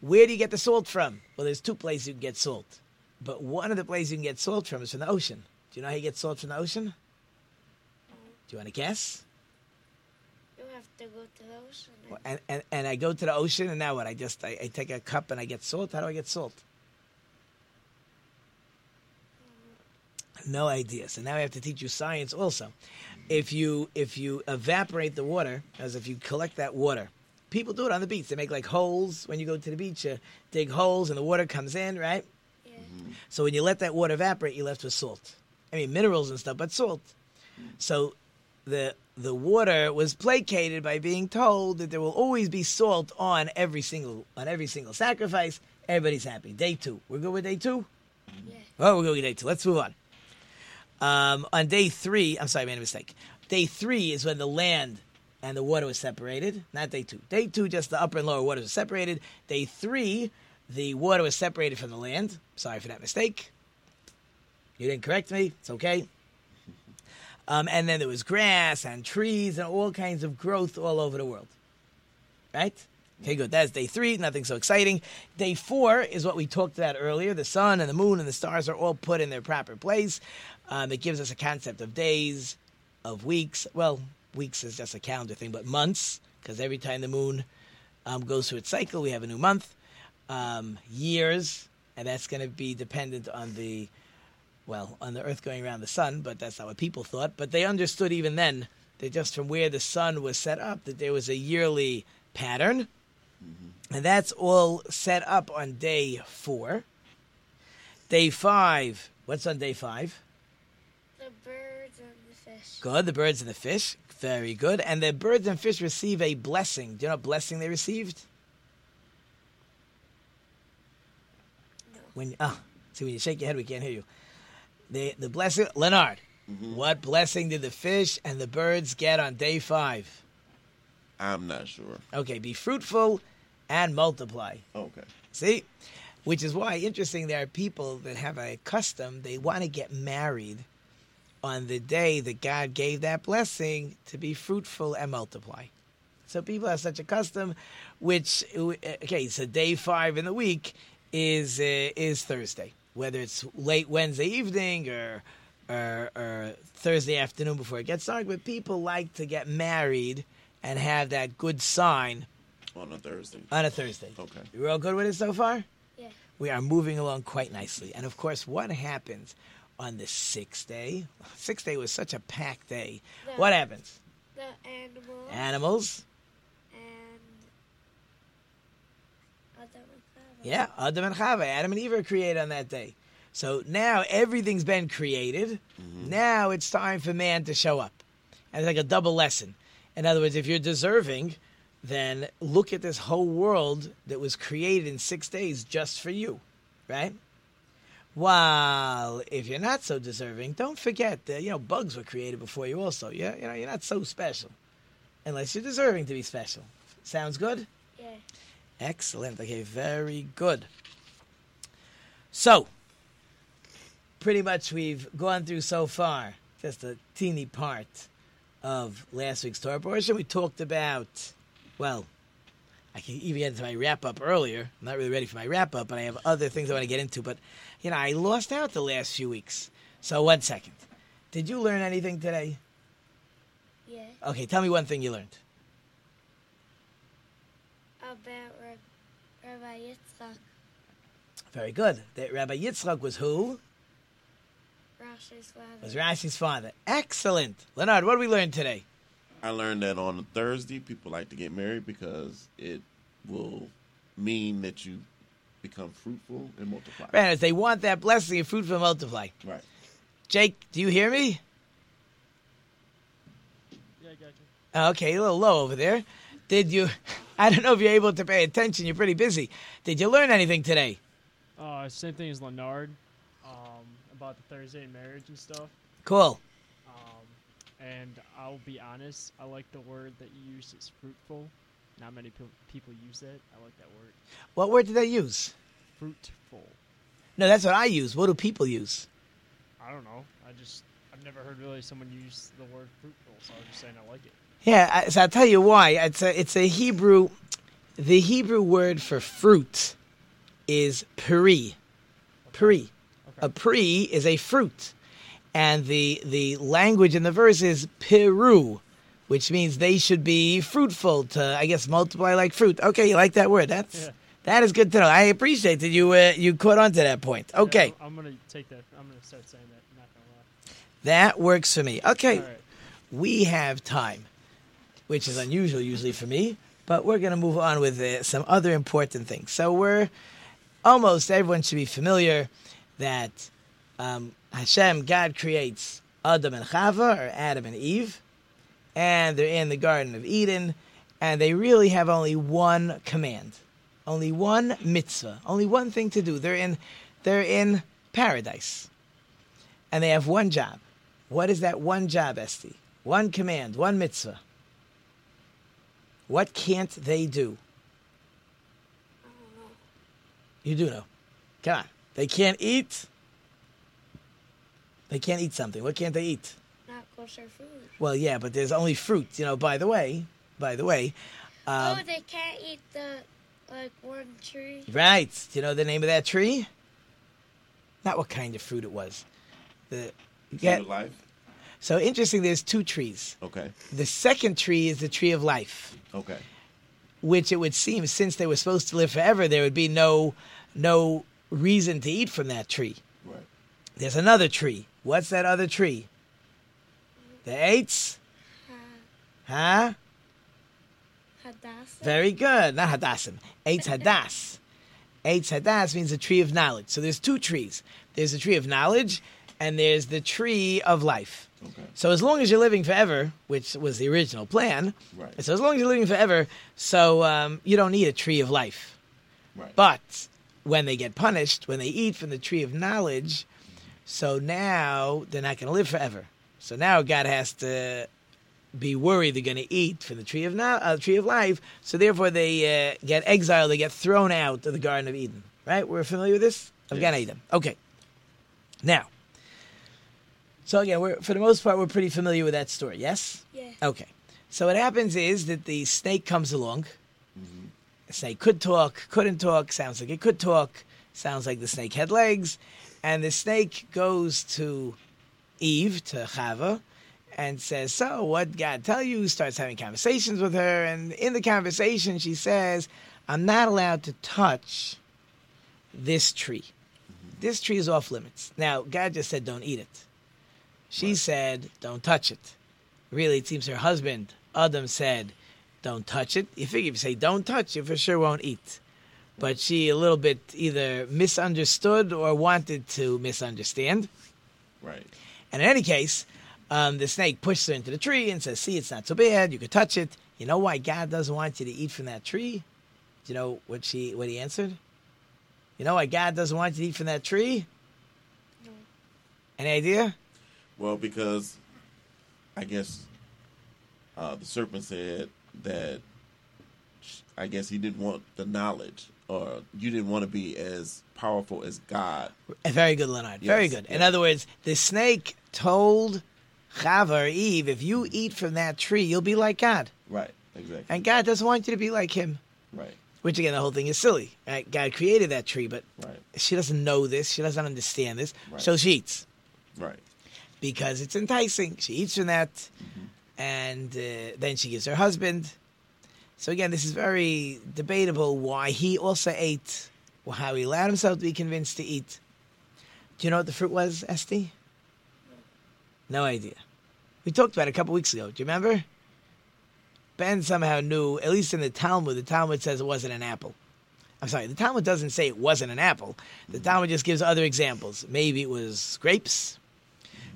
where do you get the salt from? Well, there's two places you can get salt, but one of the places you can get salt from is from the ocean. Do you know how you get salt from the ocean? You want to guess?
You have to go to the ocean. and-
Well, And, and, and I go to the ocean, and now what? I just I, I take a cup and I get salt. How do I get salt? No idea. So now I have to teach you science also. If you if you evaporate the water, as if you collect that water, people do it on the beach. They make like holes when you go to the beach. You dig holes and the water comes in, right?
Yeah.
So when you let that water evaporate, you're left with salt. I mean minerals and stuff, but salt. So the the water was placated by being told that there will always be salt on every single on every single sacrifice. Everybody's happy. Day two. We're good with day two?
Yeah.
Oh, we're going with day two. Let's move on. Um, on day three, I'm sorry, I made a mistake. Day three is when the land and the water was separated. Not day two. Day two, just the upper and lower waters were separated. Day three, the water was separated from the land. Sorry for that mistake. You didn't correct me. It's okay. Um, and then there was grass and trees and all kinds of growth all over the world. Right? Okay, good. That's day three. Nothing so exciting. Day four is what we talked about earlier. The sun and the moon and the stars are all put in their proper place. Um, it gives us a concept of days, of weeks. Well, weeks is just a calendar thing, but months, because every time the moon um, goes through its cycle, we have a new month. Um, years, and that's going to be dependent on the, well, on the Earth going around the sun, but that's not what people thought. But they understood even then that just from where the sun was set up, that there was a yearly pattern. Mm-hmm. And that's all set up on day four. Day five, what's on day five?
The birds and the fish.
Good, the birds and the fish. Very good. And the birds and fish receive a blessing. Do you know what blessing they received?
No.
When oh, see when you shake your head, we can't hear you. The the blessing, Leonard. What blessing did the fish and the birds get on day five?
I'm not sure.
Okay, be fruitful and multiply.
Okay.
See? Which is why, interesting, there are people that have a custom, they want to get married on the day that God gave that blessing to be fruitful and multiply. So people have such a custom, which, okay, so day five in the week is, uh, is Thursday. Whether it's late Wednesday evening or, or, or Thursday afternoon before it gets dark, but people like to get married and have that good sign
On a Thursday.
on a Thursday.
Okay.
We're all good with it so far?
Yeah.
We are moving along quite nicely. And of course, what happens on the sixth day? Sixth day was such a packed day.
The,
What happens?
The animals
Animals.
and Adam and Chava.
Yeah, Adam and Chava, Adam and Eve are created on that day. So now everything's been created. Mm-hmm. Now it's time for man to show up. And it's like a double lesson. In other words, if you're deserving, then look at this whole world that was created in six days just for you, right? While if you're not so deserving, don't forget that you know bugs were created before you. Also, yeah, you know you're not so special, unless you're deserving to be special. Sounds good.
Yeah.
Excellent. Okay, very good. So, pretty much we've gone through so far just a teeny part of last week's Torah portion. We talked about, well, I can even get into my wrap up earlier. I'm not really ready for my wrap up, but I have other things I want to get into. But, you know, I lost out the last few weeks. So, one second. Did you learn anything today?
Yeah.
Okay, tell me one thing you learned.
About Rabbi Yitzchak,
Very good. That Rabbi Yitzchak was who?
Rashi's father.
was Rashi's father. Excellent. Leonard, what did we learn today?
I learned that on a Thursday, people like to get married because it will mean that you become fruitful and multiply.
Brandon, they want that blessing of fruitful multiply.
Right.
Jake, do you hear me?
Yeah, I got you.
Okay, a little low over there. Did you? I don't know if you're able to pay attention. You're pretty busy. Did you learn anything today?
Uh, same thing as Leonard, um, about the Thursday marriage and stuff.
Cool.
Um, and I'll be honest, I like the word that you use It's fruitful. Not many pe- people use that. I like that word.
What word did they use?
Fruitful.
No, that's what I use. What do people use?
I don't know. I just I've never heard really someone use the word fruitful, so I'm just saying I like it.
Yeah, I, so I'll tell you why. It's a it's a Hebrew. The Hebrew word for fruit is peri. Peri. A peri is a fruit, and the the language in the verse is peru, which means they should be fruitful to I guess multiply like fruit. Okay, you like that word? That's
Yeah.
that is good to know. I appreciate that you uh, you caught on to that point.
Yeah,
Okay,
I'm, I'm gonna take that. I'm gonna start saying that. Not gonna lie.
that works for me. Okay.
Right.
we have time, which is unusual usually for me, but we're going to move on with uh, some other important things. So we're almost everyone should be familiar that um, Hashem, God creates Adam and Chava, or Adam and Eve, and they're in the Garden of Eden, and they really have only one command, only one mitzvah, only one thing to do. They're in, they're in paradise, and they have one job. What is that one job, Esty? One command, one mitzvah. What can't they do?
I don't know.
You do know. Come on. They can't eat. They can't eat something. What can't they eat?
Not kosher food.
Well, yeah, but there's only fruit. You know, by the way, by the way, Um,
oh, they can't eat the like one tree.
Right. Do you know the name of that tree? Not what kind of fruit it was. The
Tree
yeah.
of life.
So interesting. There's two trees.
Okay.
The second tree is the tree of life,
Okay.
which it would seem since they were supposed to live forever, there would be no no reason to eat from that tree.
Right.
There's another tree. What's that other tree? The eights?
Uh,
Huh?
Hadassah.
Very good. Not Hadassim. Eitz Hadas. [LAUGHS] Eitz Hadas means a tree of knowledge. So there's two trees. There's the tree of knowledge and there's the tree of life.
Okay.
So as long as you're living forever, which was the original plan,
Right.
so as long as you're living forever, so um, you don't need a tree of life.
Right.
But when they get punished, when they eat from the tree of knowledge, so now they're not going to live forever. So now God has to be worried they're going to eat from the tree of now, uh, tree of life. So therefore, they uh, get exiled. They get thrown out of the Garden of Eden. Right? We're familiar with this of Gan
Yes.
Eden. Okay. Now, so again, we're for the most part, we're pretty familiar with that story. Yes.
Yeah.
Okay. So what happens is that the snake comes along. Mm-hmm. The snake could talk, couldn't talk, sounds like it could talk, sounds like the snake had legs. And the snake goes to Eve, to Chava, and says, So, what God tell you? Starts having conversations with her. And in the conversation, she says, I'm not allowed to touch this tree. Mm-hmm. This tree is off limits. Now, God just said, Don't eat it. She said, Don't touch it. Really, it seems her husband, Adam, said, Don't touch it. You figure if you say, Don't touch, you for sure won't eat. But she a little bit either misunderstood or wanted to misunderstand.
Right.
And in any case, um, the snake pushes her into the tree and says, See, it's not so bad. You could touch it. You know why God doesn't want you to eat from that tree? Do you know what she what he answered? You know why God doesn't want you to eat from that tree?
No.
Any idea?
Well, because I guess uh, the serpent said that I guess he didn't want the knowledge, or you didn't want to be as powerful as God.
Uh, Very good, Leonard. Very
Yes,
good. In other words, the snake told Chava or Eve, if you eat from that tree, you'll be like God.
Right. Exactly.
And God doesn't want you to be like him.
right.
Which again, the whole thing is silly. Right? God created that tree, but
Right.
she doesn't know this. She doesn't understand this.
Right.
So she eats
Right.
Because it's enticing. She eats from that, and uh, then she gives her husband. So again, this is very debatable why he also ate, or how he allowed himself to be convinced to eat. Do you know what the fruit was, Esty? No idea. We talked about it a couple weeks ago. Do you remember? Ben somehow knew, at least in the Talmud, the Talmud says it wasn't an apple. I'm sorry, the Talmud doesn't say it wasn't an apple. The Talmud just gives other examples. Maybe it was grapes.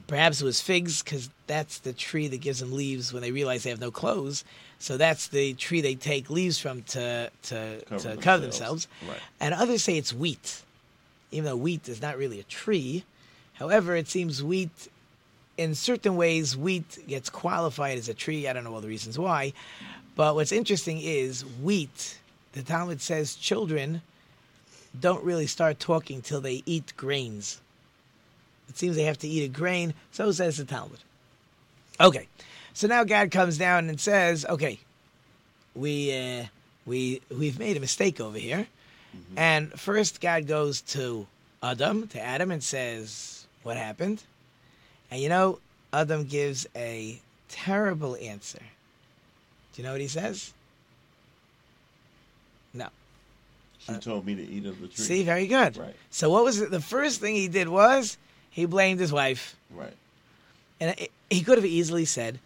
Perhaps it was figs, because that's the tree that gives them leaves when they realize they have no clothes. So that's the tree they take leaves from to, to,
Cover
to cover
themselves.
themselves.
Right.
And others say it's wheat, even though wheat is not really a tree. However, it seems wheat, in certain ways, wheat gets qualified as a tree. I don't know all the reasons why. But what's interesting is wheat, the Talmud says children don't really start talking till they eat grains. It seems they have to eat a grain. So says the Talmud. Okay. So now God comes down and says, okay, we, uh, we, we've made a mistake over here. And first, God goes to Adam, to Adam, and says, What happened? And you know, Adam gives a terrible answer. Do you know what he says? No.
She told me to eat of the tree.
See, very good.
Right.
So, what was it? The first thing he did was he blamed his wife.
Right.
And it, he could have easily said,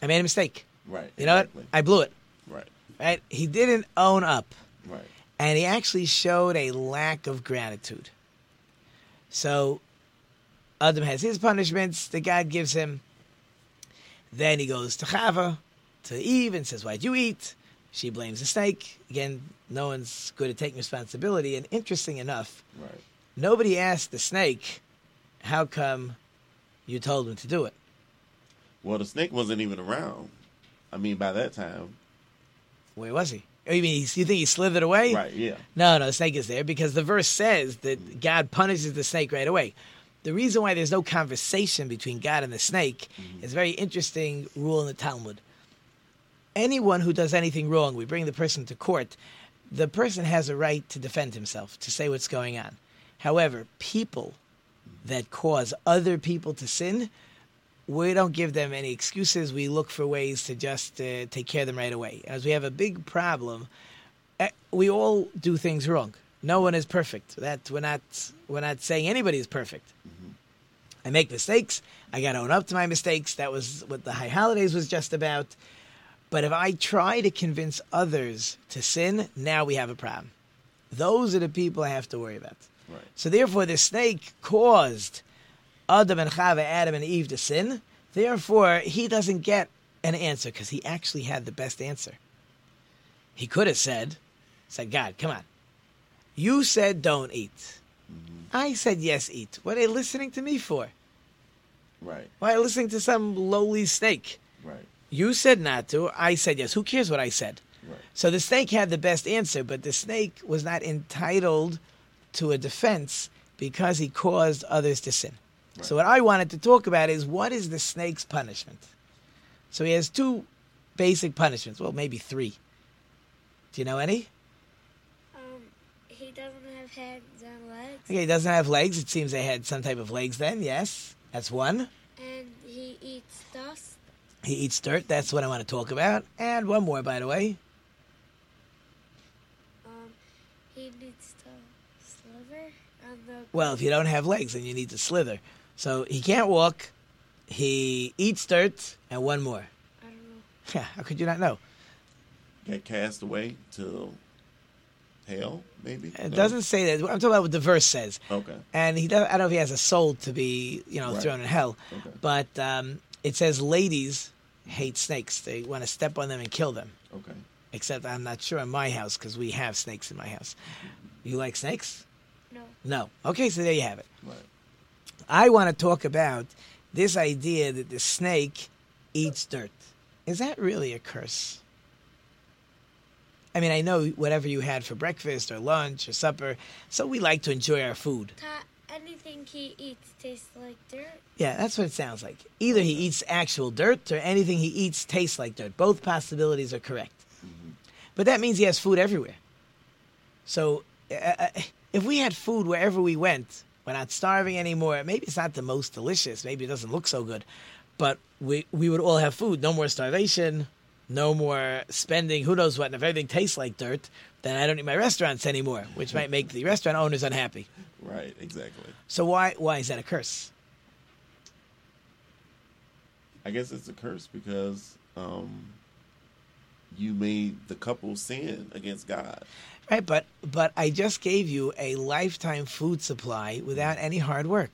I made a mistake.
Right.
You know
exactly.
what? I blew it.
Right.
Right? He didn't own up.
Right.
and he actually showed a lack of gratitude. So Adam has his punishments that God gives him. Then he goes to Chava, to Eve, and says, Why'd you eat? She blames the snake. Again, no one's good at taking responsibility. And interesting enough,
Right.
nobody asked the snake, How come you told him to do it?
Well, the snake wasn't even around. I mean, by that time.
Where was he? Oh, you mean you think he slithered away?
Right. Yeah.
No, no, the snake is there because the verse says that mm-hmm. God punishes the snake right away. The reason why there's no conversation between God and the snake mm-hmm. is a very interesting rule in the Talmud. anyone who does anything wrong, we bring the person to court. The person has a right to defend himself, to say what's going on. However, people that cause other people to sin, we don't give them any excuses. We look for ways to just uh, take care of them right away. As we have a big problem, eh, we all do things wrong. No one is perfect. That we're not we're not saying anybody is perfect. I make mistakes. I got to own up to my mistakes. That was what the high holidays was just about. But if I try to convince others to sin, now we have a problem. Those are the people I have to worry about.
Right.
So therefore, the snake caused Adam and Chava, Adam and Eve to sin. Therefore, he doesn't get an answer because he actually had the best answer. He could have said, "said God, come on, you said don't eat. Mm-hmm. I said yes, eat. What are they listening to me for?
Right.
Why are they listening to some lowly snake?
Right.
You said not to. I said yes. Who cares what I said?
Right.
So the snake had the best answer, but the snake was not entitled to a defense because he caused others to sin. So what I wanted to talk about is what is the snake's punishment? So he has two basic punishments. Well, maybe three. Do you know any?
Um, he doesn't have hands and legs,
Okay, he doesn't have legs. It seems they had some type of legs then. Yes, that's one.
and he eats dust.
He eats dirt. That's what I want to talk about. And one more, by the way.
Um, he needs to sliver on the.
Well, if you don't have legs, then you need to slither. So he can't walk. He eats dirt, and one more.
I don't know.
Yeah, how could you not know?
Get cast away to hell, maybe.
It
No?
doesn't say that. I'm talking about what the verse says.
Okay.
And he does, I don't know if he has a soul to be, you know,
Right.
thrown in hell.
Okay.
But um, it says ladies hate snakes. They want to step on them and kill them.
Okay.
Except I'm not sure in my house because we have snakes in my house. You like snakes?
No.
No. Okay, so there you have it.
Right.
I want to talk about this idea that the snake eats dirt. Is that really a curse? I mean, I know whatever you had for breakfast or lunch or supper, so we like to enjoy our food.
Anything he eats tastes like dirt.
Yeah, that's what it sounds like. Either he eats actual dirt or anything he eats tastes like dirt. Both possibilities are correct. But that means he has food everywhere. So uh, uh, if we had food wherever we went, we're not starving anymore. Maybe it's not the most delicious. Maybe it doesn't look so good. But we, we would all have food. No more starvation. No more spending. Who knows what? And if everything tastes like dirt, then I don't need my restaurants anymore, which might make the restaurant owners unhappy.
Right. Exactly.
So why why is that a curse?
I guess it's a curse because um, you made the couple sin against God.
Right, but but I just gave you a lifetime food supply without any hard work.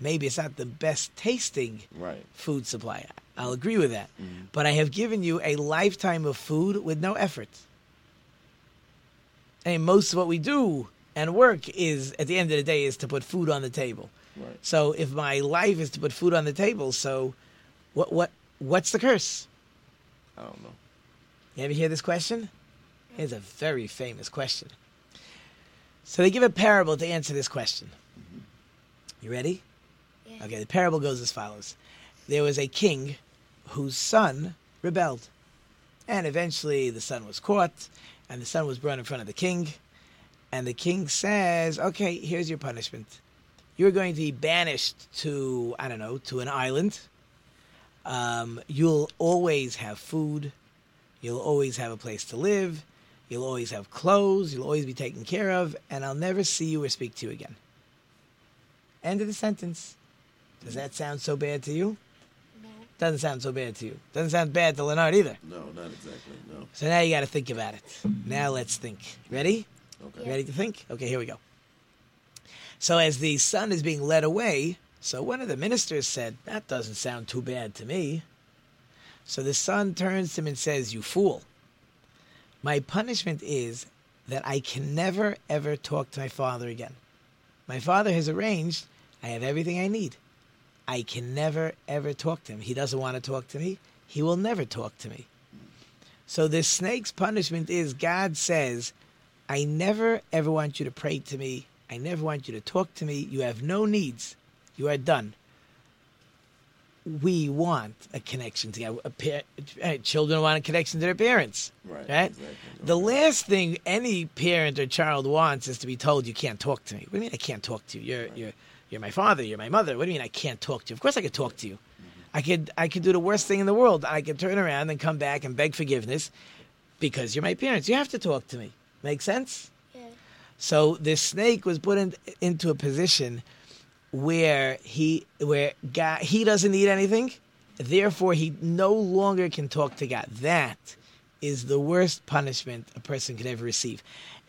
Maybe it's not the best tasting
Right.
food supply. I'll agree with that. Mm-hmm. But I have given you a lifetime of food with no effort. And most of what we do and work is at the end of the day is to put food on the table.
Right.
So if my life is to put food on the table, so what what what's the curse?
I don't know.
You ever hear this question? It's a very famous question. So they give a parable to answer this question. You ready?
Yeah.
Okay, the parable goes as follows There was a king whose son rebelled. And eventually the son was caught, and the son was brought in front of the king. And the king says, Okay, here's your punishment. You're going to be banished to, I don't know, to an island. Um, you'll always have food. You'll always have a place to live. You'll always have clothes. You'll always be taken care of. And I'll never see you or speak to you again. End of the sentence. Does that sound so bad to you?
No.
Doesn't sound so bad to you. Doesn't sound bad to Leonard either.
No, not exactly. No.
So now you got to think about it. Now let's think. Ready?
Okay.
Ready to think? Okay, here we go. So as the son is being led away, so one of the ministers said, That doesn't sound too bad to me. So the son turns to him and says, You fool. My punishment is that I can never, ever talk to my father again. My father has arranged, I have everything I need. I can never, ever talk to him. He doesn't want to talk to me. He will never talk to me. So this snake's punishment is God says, I never ever want you to pray to me. I never want you to talk to me. You have no needs. You are done. We want a connection to God. A par- uh, children want a connection to their parents.
Right.
Right?
Exactly.
The
Okay.
last thing any parent or child wants is to be told you can't talk to me. What do you mean I can't talk to you? You're you're you're my father, you're my mother. What do you mean I can't talk to you? Of course I could talk to you. I could I could do the worst thing in the world. I could turn around and come back and beg forgiveness because you're my parents. You have to talk to me. Make sense?
Yeah.
So this snake was put in, into a position where he where God he doesn't need anything, therefore he no longer can talk to God. That is the worst punishment a person could ever receive.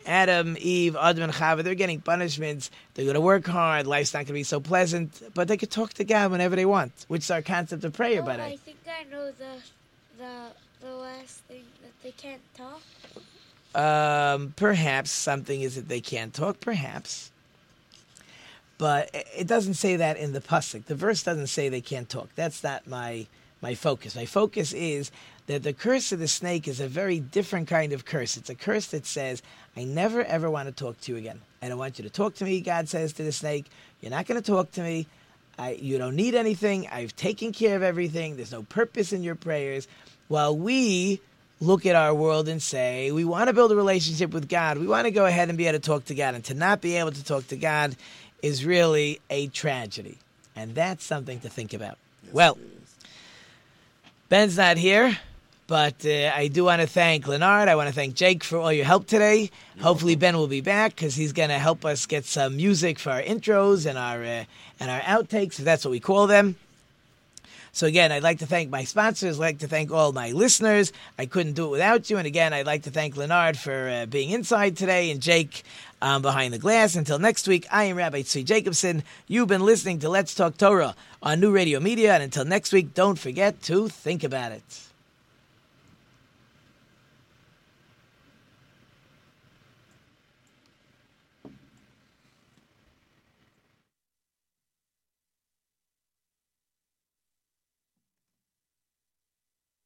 Adam, Eve, Adam, and Chava, they're getting punishments. They're going to work hard. Life's not going to be so pleasant, but they could talk to God whenever they want, which is our concept of prayer,
Oh,
by the
I think I know the the the last thing that they can't talk.
Um, perhaps something is that they can't talk, perhaps. But it doesn't say that in the pasuk. The verse doesn't say they can't talk. That's not my my focus. My focus is that the curse of the snake is a very different kind of curse. It's a curse that says, "I never ever want to talk to you again. I don't want you to talk to me." God says to the snake, "You're not going to talk to me. I, you don't need anything. I've taken care of everything. There's no purpose in your prayers." While we look at our world and say, we want to build a relationship with God. We want to go ahead and be able to talk to God. And to not be able to talk to God is really a tragedy. And that's something to think about.
Yes,
well. Ben's not here, but uh, I do want to thank Leonard. I want to thank Jake for all your help today. Hopefully, Ben will be back because he's going to help us get some music for our intros and our uh, and our outtakes, if that's what we call them. So again, I'd like to thank my sponsors. I'd like to thank all my listeners. I couldn't do it without you. And again, I'd like to thank Leonard for uh, being inside today and Jake um, behind the glass. Until next week, I am Rabbi Tzvi Jacobson. You've been listening to Let's Talk Torah on New Radio Media. And until next week, don't forget to think about it.